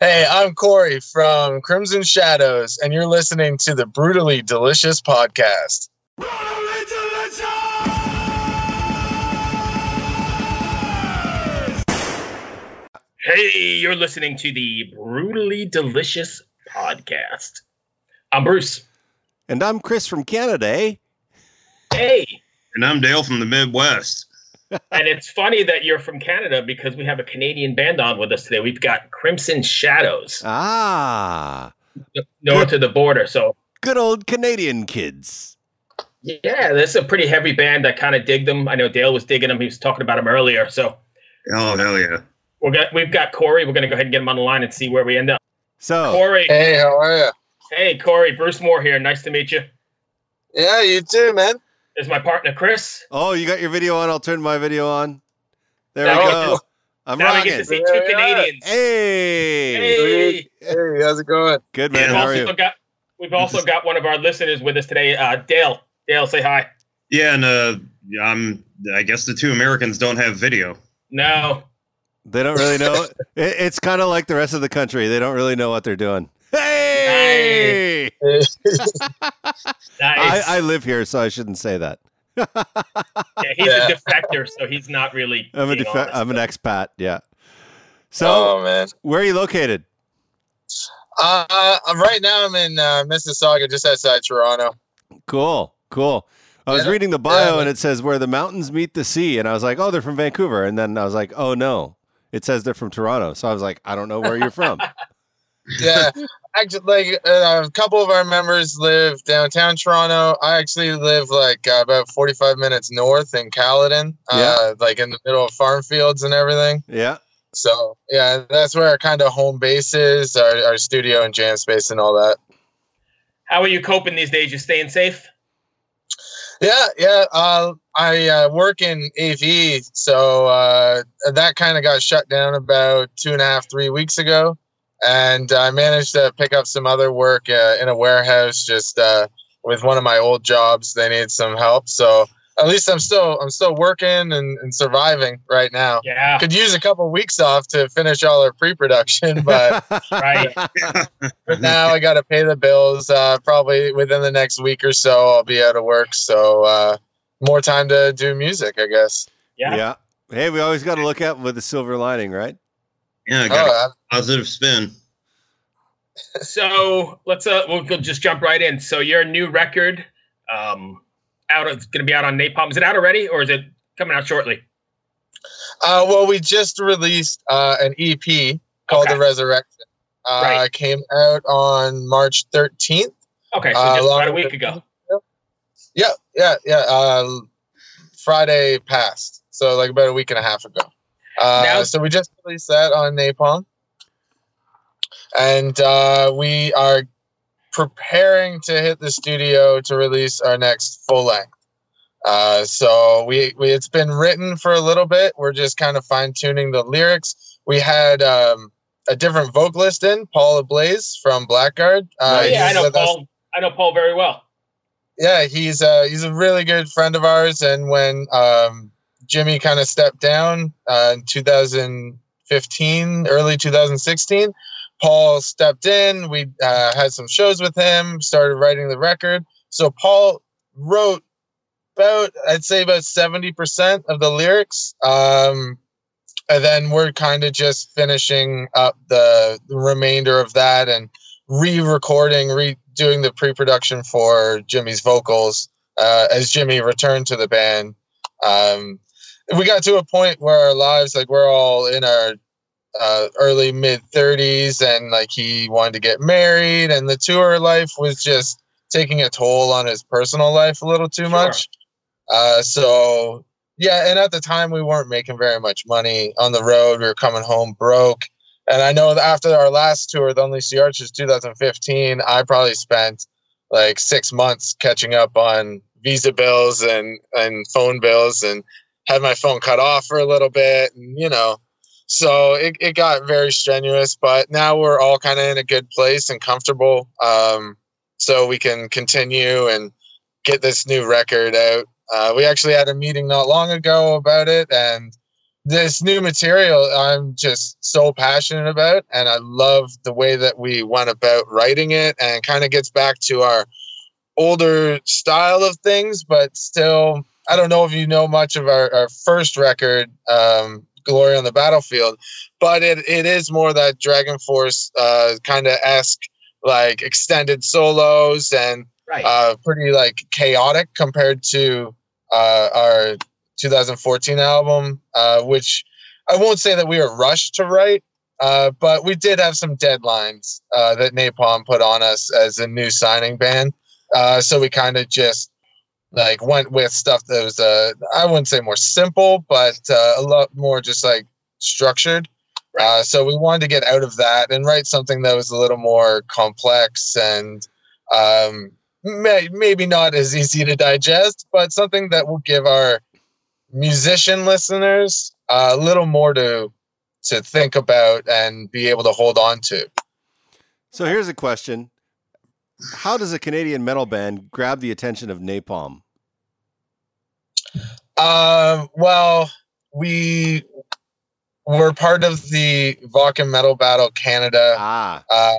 Hey, I'm Cory from Crimson Shadows, and you're listening to the Brutally Delicious podcast. Brutally Delicious! Hey, you're listening to the Brutally Delicious podcast. I'm Bruce. And I'm Chris from Canada, eh? Hey. And I'm Dale from the Midwest. And it's funny that you're from Canada because we have a Canadian band on with us today. We've got Crimson Shadows. Ah. North of the border. So good old Canadian kids. Yeah, this is a pretty heavy band. I kind of dig them. I know Dale was digging them. He was talking about them earlier. So Oh hell yeah. We're gonna, we've got Cory. We're gonna go ahead and get him on the line and see where we end up. So Cory. Hey, how are you? Hey, Cory. Bruce Moore here. Nice to meet you. Yeah, you too, man. This is my partner Chris. Oh, you got your video on. I'll turn my video on. There Now we we go. get- I'm now we rocking. get to see two Canadians. Hey. Hey. Hey, how's it going? Good We've man. How are you? got we've also got one of our listeners with us today, uh, Dale. Dale, say hi. Yeah, and uh, I'm. I guess the two Americans don't have video. No, They don't really know. it, it's kind of like the rest of the country. They don't really know what they're doing. Hey. nice. I, I live here, so I shouldn't say that. yeah, he's Yeah. a defector, so he's not really. I'm a being defe- honest. I'm an expat. Yeah. So, oh man. where are you located? Uh, right now I'm in uh, Mississauga, just outside Toronto. Cool, cool. I was Yeah, reading the bio yeah. and it says where the mountains meet the sea, and I was like, oh, they're from Vancouver, and then I was like, oh no, it says they're from Toronto. So I was like, I don't know where you're from. Yeah, actually, like uh, a couple of our members live downtown Toronto. I actually live like uh, about 45 minutes north in Caledon, uh, like in the middle of farm fields and everything. yeah. So yeah, that's where our kind of home base is, our, our studio and jam space and all that. How are you coping these days? You staying safe? Yeah, yeah. Uh, I uh, work in AV, so uh, that kind of got shut down about two and a half, three weeks ago, and I managed to pick up some other work uh, in a warehouse. Just uh, with one of my old jobs, they needed some help, so at least I'm still I'm still working and, and surviving right now. Yeah, Could use a couple weeks off to finish all our pre-production, but right. but now I got to pay the bills. Uh, probably within the next week or so, I'll be out of work. So uh, more time to do music, I guess. Yeah. yeah. Hey, we always got to look out with the silver lining, right? Yeah, I got Oh, a positive spin. So let's uh, we'll go just jump right in. So your new record, um, out it's going to be out on Napalm. Is it out already, or is it coming out shortly? uh, well, we just released uh, an EP called Okay. The Resurrection. Uh, Right. Came out on March 13th. Okay, so Uh, just long- about a week ago. Yeah, yeah, yeah. Uh, Friday passed, so like about a week and a half ago. Uh, Now- so we just released that on Napalm, and uh, we are preparing to hit the studio to release our next full length. Uh, so we, we it's been written for a little bit. We're just kind of fine tuning the lyrics. We had um, a different vocalist in Paul Ablaze from Blackguard. Uh, yeah, I know with us- Paul. I know Paul very well. yeah, he's uh he's a really good friend of ours. And when um, Jimmy kind of stepped down uh, in 2015, early 2016, Paul stepped in. We uh, had some shows with him. Started writing the record. So Paul wrote about I'd say about 70 percent of the lyrics. Um, and then we're kind of just finishing up the, remainder of that and re-recording, redoing the pre-production for Jimmy's vocals uh, as Jimmy returned to the band. Um, we got to a point where our lives, like we're all in our uh, early mid 30s, and like he wanted to get married, and the tour life was just taking a toll on his personal life a little too Sure. much. Uh, so yeah, and at the time we weren't making very much money on the road. We were coming home broke. And I know that after our last tour, the Unleash the Archers 2015, I probably spent like six months catching up on visa bills and, and phone bills and had my phone cut off for a little bit. And, you know, so it, it got very strenuous, but now we're all kind of in a good place and comfortable. Um, so we can continue and get this new record out. Uh, we actually had a meeting not long ago about it, and this new material I'm just so passionate about, and I love the way that we went about writing it, and kind of gets back to our older style of things, but still, I don't know if you know much of our, our first record, um, Glory on the Battlefield, but it, it is more that Dragon Force uh, kind of esque, like extended solos and Right. uh, pretty like chaotic compared to uh, our 2014 album, uh, which I won't say that we were rushed to write, uh, but we did have some deadlines uh, that Napalm put on us as a new signing band. Uh, so we kind of just like went with stuff that was uh, I wouldn't say more simple, but uh, a lot more just like structured. Uh, so we wanted to get out of that and write something that was a little more complex and um, may, maybe not as easy to digest, but something that will give our musician listeners a little more to to think about and be able to hold on to. So here's a question: How does a Canadian metal band grab the attention of Napalm? Um, well, we were part of the Wacken Metal Battle Canada. Ah, Uh,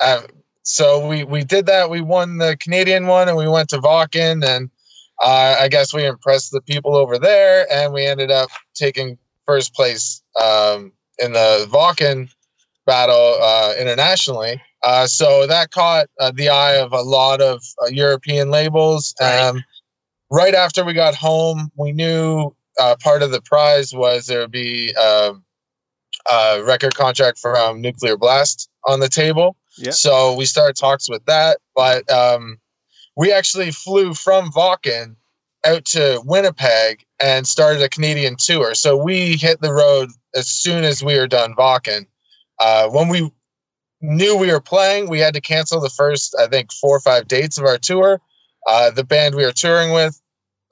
uh, so we we did that. We won the Canadian one, and we went to Wacken, and uh, I guess we impressed the people over there, and we ended up taking first place um, in the Wacken battle uh, internationally. Uh, so that caught uh, the eye of a lot of uh, European labels. Right. Um, right after we got home, we knew uh, part of the prize was there would be um, a record contract from Nuclear Blast on the table. Yeah. So we started talks with that, but um, we actually flew from Wacken out to Winnipeg and started a Canadian tour. So we hit the road as soon as we were done Wacken. Uh, when we knew we were playing, we had to cancel the first, I think, four or five dates of our tour. Uh, the band we were touring with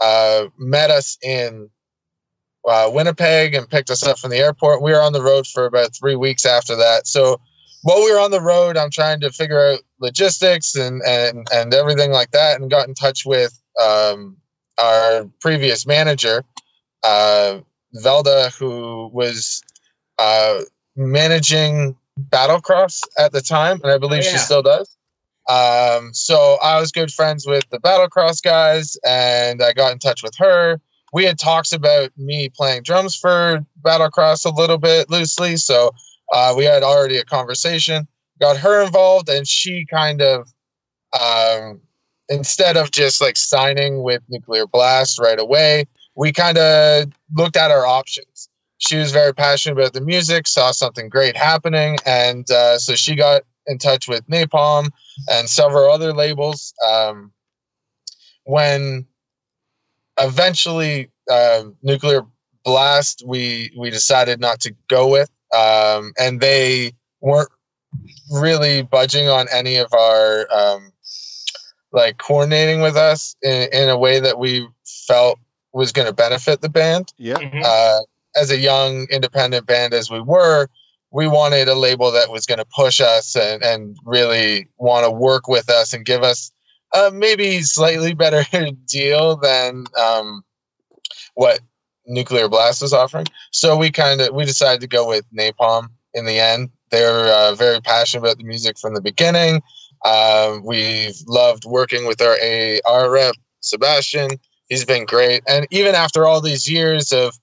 uh, met us in uh, Winnipeg and picked us up from the airport. We were on the road for about three weeks after that. So while we were on the road, I'm trying to figure out logistics and and and everything like that, and got in touch with um, our previous manager, uh, Velda, who was uh, managing Battlecross at the time, and I believe Oh, she still does. Um, so I was good friends with the Battlecross guys, and I got in touch with her. We had talks about me playing drums for Battlecross a little bit loosely, so uh, we had already a conversation. Got her involved, and she kind of, um, instead of just like signing with Nuclear Blast right away, we kind of looked at our options. She was very passionate about the music, saw something great happening, and uh, so she got in touch with Napalm and several other labels. Um, when eventually uh, Nuclear Blast, we we decided not to go with, um, and they weren't really budging on any of our um, like coordinating with us in, in a way that we felt was going to benefit the band yeah. Mhm. uh, as a young independent band as we were, we wanted a label that was going to push us and, and really want to work with us and give us a maybe slightly better deal than um, what Nuclear Blast was offering. So we kind of we decided to go with Napalm in the end. They're uh, very passionate about the music from the beginning. Um, we've loved working with our AR rep Sebastian. He's been great, and even after all these years of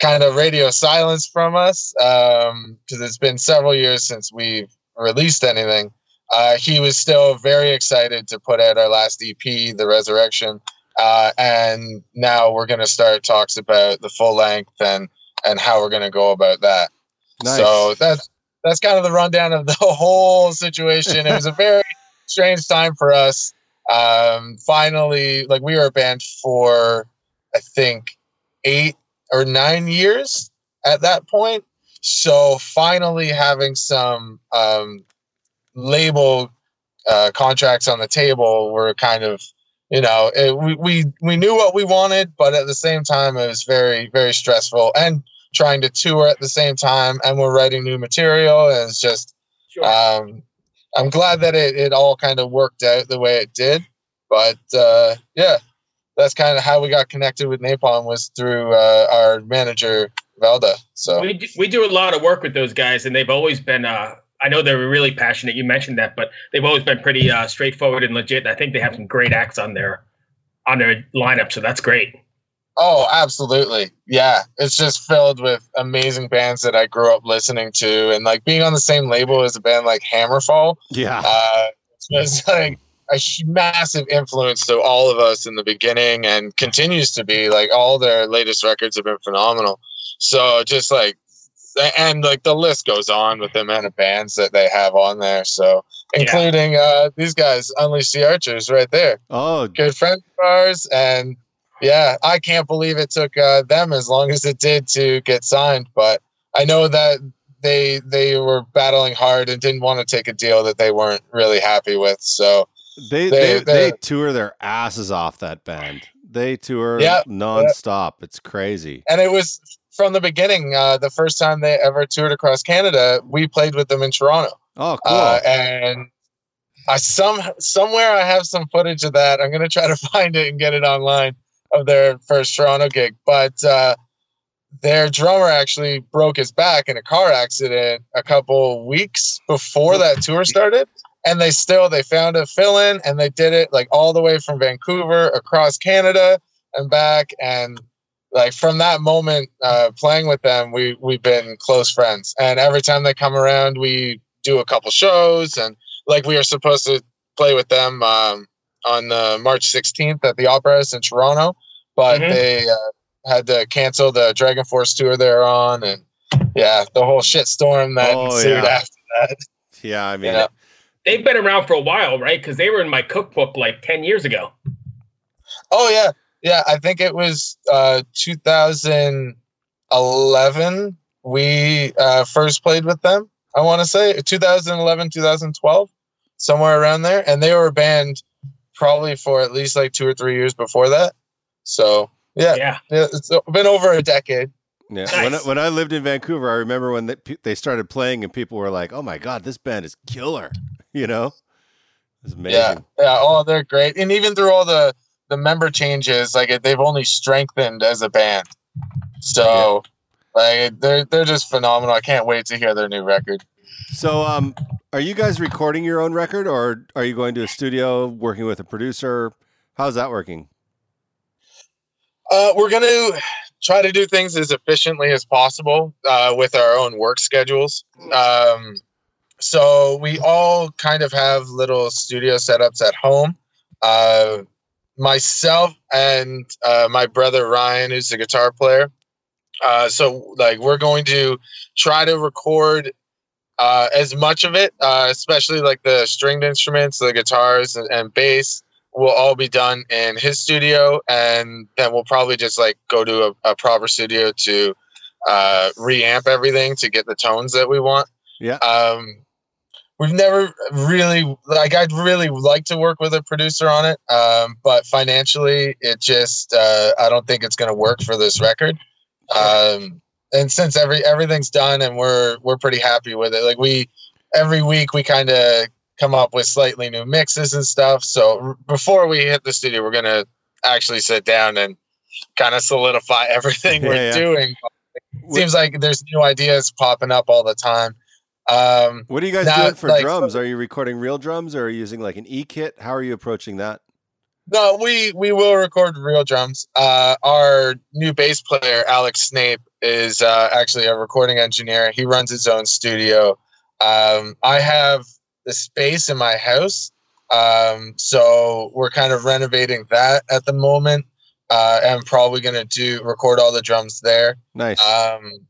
kind of radio silence from us, because it's been several years since we've released anything, uh, he was still very excited to put out our last EP, The Resurrection, uh, and now we're going to start talks about the full length and and how we're going to go about that. Nice. So that's that's kind of the rundown of the whole situation. It was a very strange time for us. Um, finally, like we were a band for I think eight or nine years at that point. So finally having some um, label uh, contracts on the table were kind of you know it, we, we we knew what we wanted, but at the same time it was very very stressful and trying to tour at the same time and we're writing new material and it's just Sure. um i'm glad that it, it all kind of worked out the way it did but uh yeah that's kind of how we got connected with Napalm was through uh, our manager Velda. So we do, we do a lot of work with those guys, and they've always been. Uh, I know they're really passionate. You mentioned that, but they've always been pretty uh, straightforward and legit. I think they have some great acts on their on their lineup, so that's great. Oh, absolutely. Yeah. It's just filled with amazing bands that I grew up listening to. And like being on the same label as a band like Hammerfall, Yeah. uh, was like a massive influence to all of us in the beginning and continues to be. Like all their latest records have been phenomenal. So just like, and like the list goes on with the amount of bands that they have on there. So, Yeah. including uh, these guys, Unleash the Archers, right there Oh, good friends of ours and yeah i can't believe it took uh, them as long as it did to get signed but i know that they they were battling hard and didn't want to take a deal that they weren't really happy with so they They- they, they they- tour their asses off that band. They tour Yeah, nonstop. It's crazy. and it was from the beginning uh, the first time they ever toured across canada we played with them in toronto Oh, cool. uh, and i some somewhere i have some footage of that i'm going to try to find it and get it online of their first toronto gig but uh, their drummer actually broke his back in a car accident a couple weeks before that tour started and they still they found a fill-in and they did it like all the way from vancouver across canada and back and like from that moment uh, playing with them we we've been close friends and every time they come around we do a couple shows and like we are supposed to play with them um, on uh, march 16th at the opera house in toronto but Mhm. they uh, had to cancel the dragon force tour they're on and yeah the whole shit storm that Oh, ensued yeah. after that yeah, I mean, yeah. They've been around for a while, right? Because they were in my cookbook like ten years ago. oh yeah. Yeah i think it was uh 2011 we uh first played with them i want to say 2011 2012 somewhere around there. And they were banned probably for at least like two or three years before that. So yeah, Yeah, yeah it's been over a decade Yeah. When, I, when I lived in Vancouver, I remember when they, they started playing and people were like, "Oh my god, this band is killer!" You know, it's amazing. Yeah, yeah. Oh, they're great, and even through all the the member changes, like they've only strengthened as a band. So, like they're they're just phenomenal. I can't wait to hear their new record. So, um, are you guys recording your own record, or are you going to a studio working with a producer? How's that working? Uh, we're gonna try to do things as efficiently as possible uh, with our own work schedules. Um, so we all kind of have little studio setups at home. Uh, myself and uh, my brother Ryan, who's a guitar player. Uh, so like we're going to try to record uh, as much of it, uh, especially like the stringed instruments, the guitars and, and bass, will all be done in his studio, and then we'll probably just like go to a, a proper studio to uh, reamp everything to get the tones that we want. Yeah. Um, we've never really like I'd really like to work with a producer on it, um, but financially, it just uh, I don't think it's going to work for this record. Um, and since every everything's done and we're we're pretty happy with it, like we every week we kind of come up with slightly new mixes and stuff. So r- before we hit the studio, we're gonna actually sit down and kind of solidify everything we're Yeah, yeah. doing. Seems like there's new ideas popping up all the time. Um, What are you guys Not doing for like- drums? Are you recording real drums, or are you using like an E kit? How are you approaching that? No, we we will record real drums. Uh, our new bass player Alex Snape is uh, actually a recording engineer. He runs his own studio. Um, I have the space in my house, um, so we're kind of renovating that at the moment. Uh, and probably gonna do record all the drums there. Nice. Um,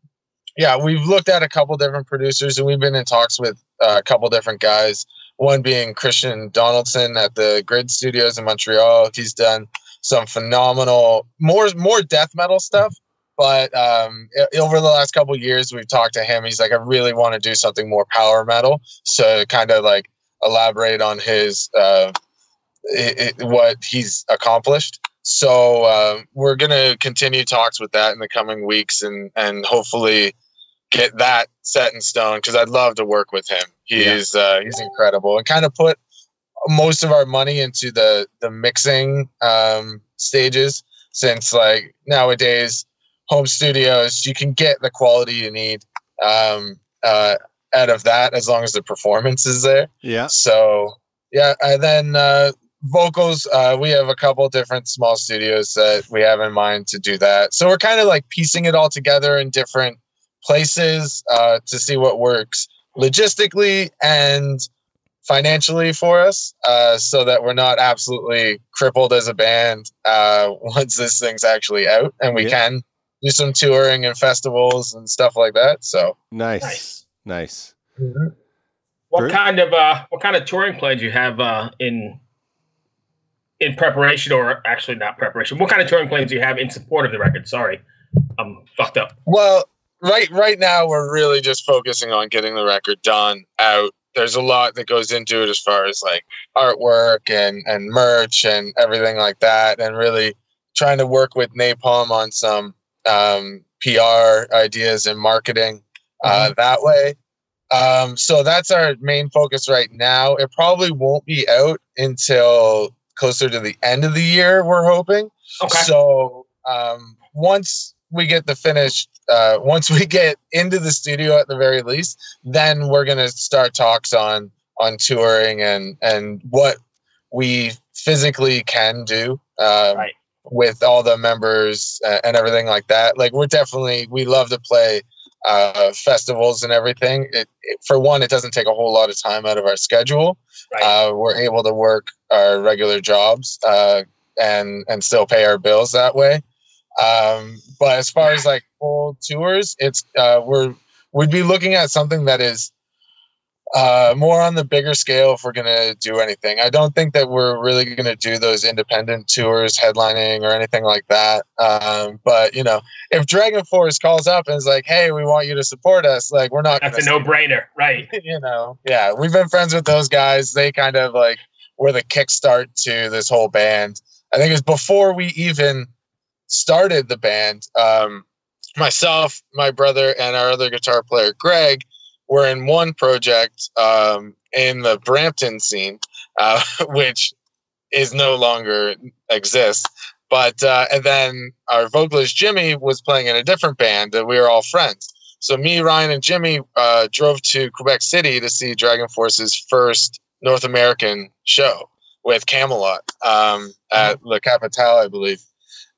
yeah, we've looked at a couple different producers, and we've been in talks with uh, a couple different guys. One being Christian Donaldson at the Grid Studios in Montreal. He's done some phenomenal, more more death metal stuff. But um, over the last couple years, we've talked to him. He's like, I really want to do something more power metal. So kind of like elaborate on his uh, i i what he's accomplished. So um, we're gonna continue talks with that in the coming weeks, and and hopefully get that set in stone. Because I'd love to work with him. He's uh, he's incredible, and kind of put most of our money into the the mixing um, stages since like nowadays home studios you can get the quality you need um, uh, out of that as long as the performance is there. Yeah. So yeah, and then uh, vocals, uh, we have a couple different small studios that we have in mind to do that. So we're kind of like piecing it all together in different places uh, to see what works logistically and financially for us, uh, so that we're not absolutely crippled as a band uh, once this thing's actually out, and we Yeah. can do some touring and festivals and stuff like that. So. Nice. Nice. Nice. What Great. kind of uh, what kind of touring plans you have uh, in in preparation, or actually not preparation? What kind of touring plans do you have in support of the record? Sorry, I'm fucked up. Well, right right now we're really just focusing on getting the record done out. There's a lot that goes into it as far as like artwork and and merch and everything like that, and really trying to work with Napalm on some um, PR ideas and marketing uh, that way. Um, so that's our main focus right now. It probably won't be out until closer to the end of the year. We're hoping. Okay. So um, once we get the finished, uh, once we get into the studio at the very least, then we're gonna start talks on on touring and and what we physically can do um, Right. With all the members uh, and everything like that. Like we're definitely we love to play uh, festivals and everything. It, it, for one, it doesn't take a whole lot of time out of our schedule. Right. Uh, we're able to work our regular jobs uh, and and still pay our bills that way. Um, but as far as like full tours, it's uh, we're we'd be looking at something that is uh, more on the bigger scale if we're gonna do anything. I don't think that we're really gonna do those independent tours, headlining or anything like that. Um, but you know, if Dragon Force calls up and is like, "Hey, we want you to support us," like we're not. That's a gonna no-brainer, right? you know, yeah, we've been friends with those guys. They kind of like were the kickstart to this whole band. I think it was before we even started the band. Um, myself, my brother, and our other guitar player, Greg, were in one project um, in the Brampton scene, uh, which is no longer exists. But uh, and then our vocalist Jimmy was playing in a different band, and we were all friends. So me, Ryan, and Jimmy uh, drove to Quebec City to see Dragon Force's first North American show with Kamelot um, at La Capitale, I believe.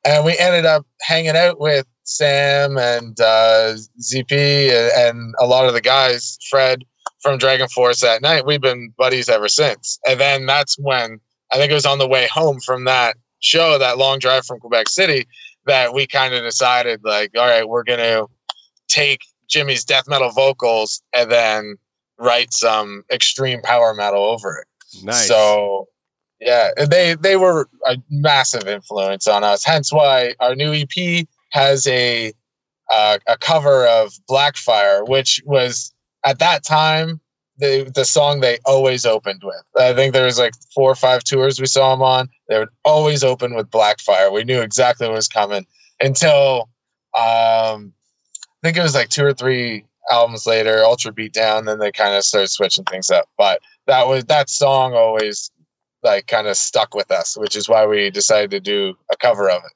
And we ended up hanging out with Sam and uh, ZP and, a lot of the guys, Fred from Dragon Force that night. We've been buddies ever since. And then that's when I think it was on the way home from that show, that long drive from Quebec City, that we kind of decided, like, all right, we're going to take Jimmy's death metal vocals and then write some extreme power metal over it. Nice. So yeah, they they were a massive influence on us. Hence why our new EP has a uh, a cover of Blackfire, which was at that time the the song they always opened with. I think there was like four or five tours we saw them on. They would always open with Blackfire. We knew exactly what was coming until um, I think it was like two or three albums later, Ultra Beat Down. Then they kind of started switching things up. But that was that song always like kind of stuck with us, which is why we decided to do a cover of it.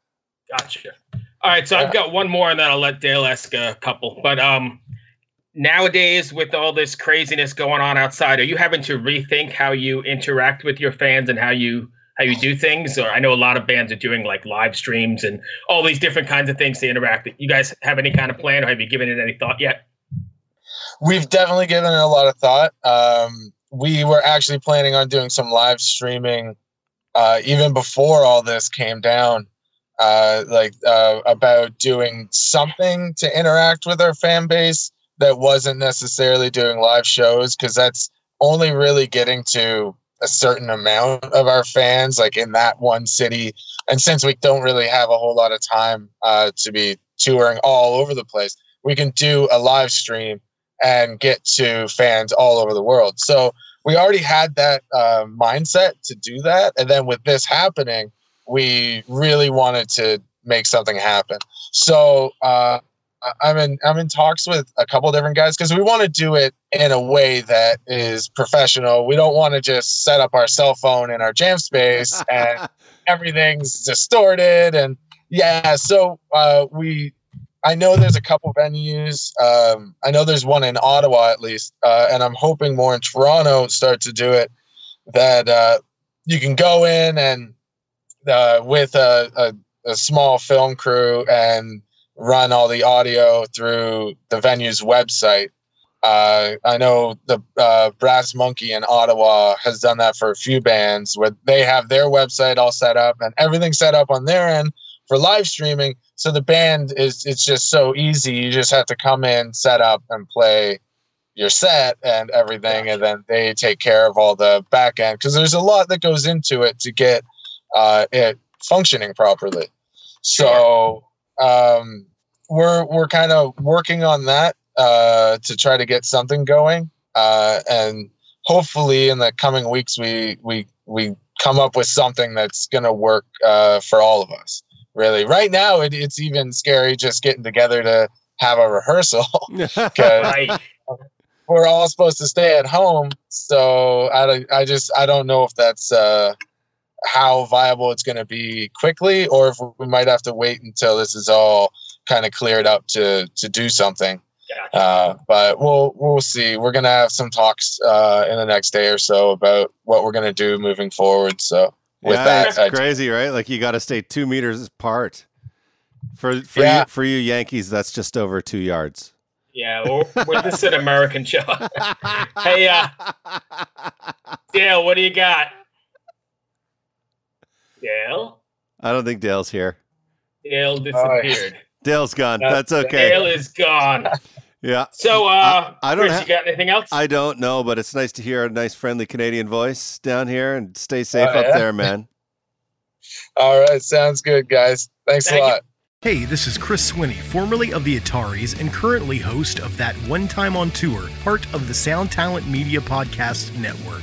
Gotcha. All right, so I've got one more, and then I'll let Dale ask a couple. But um, nowadays, with all this craziness going on outside, are you having to rethink how you interact with your fans and how you how you do things? Or I know a lot of bands are doing like live streams and all these different kinds of things to interact. You guys have any kind of plan, or have you given it any thought yet? We've definitely given it a lot of thought. Um, we were actually planning on doing some live streaming uh, even before all this came down. Uh, like uh, about doing something to interact with our fan base that wasn't necessarily doing live shows because that's only really getting to a certain amount of our fans like in that one city. And since we don't really have a whole lot of time uh, to be touring all over the place we can do a live stream and get to fans all over the world. So we already had that uh, mindset to do that. And then with this happening we really wanted to make something happen so uh, I'm in I'm in talks with a couple different guys because we want to do it in a way that is professional. We don't want to just set up our cell phone in our jam space and everything's distorted and yeah. So uh, we, I know there's a couple venues. Um, I know there's one in Ottawa at least, uh, and I'm hoping more in Toronto start to do it. That uh, you can go in and uh, with a, a, a small film crew and run all the audio through the venue's website. Uh, I know the uh, Brass Monkey in Ottawa has done that for a few bands where they have their website all set up and everything set up on their end for live streaming. So the band is it's just so easy. You just have to come in, set up, and play your set and everything, and then they take care of all the back end because there's a lot that goes into it to get uh, it functioning properly. So um, we're we're kind of working on that uh, to try to get something going, uh, and hopefully in the coming weeks we we we come up with something that's going to work uh, for all of us. Really, right now it, it's even scary just getting together to have a rehearsal because Right. we're all supposed to stay at home. So I, I just I don't know if that's uh, how viable it's going to be quickly, or if we might have to wait until this is all kind of cleared up to to do something. Gotcha. Uh, but we'll we'll see. We're gonna have some talks uh, in the next day or so about what we're gonna do moving forward. So with yeah, that, it's I- crazy, right? Like you got to stay two meters apart. For for Yeah. you for you Yankees, that's just over two yards. Yeah, well, well, this is an American show. Hey, uh, Dale, what do you got? Dale? I don't think Dale's here. Dale disappeared. Dale's gone. Uh, That's okay. Dale is gone. Yeah. So, uh, I- I don't Chris, ha- you got anything else? I don't know, but it's nice to hear a nice, friendly Canadian voice down here, and stay safe Oh, up yeah? there, man. all right, sounds good, guys. Thanks Thank a you. lot. Hey, this is Chris Swinney, formerly of the Ataris and currently host of That One Time on Tour, part of the Sound Talent Media Podcast Network.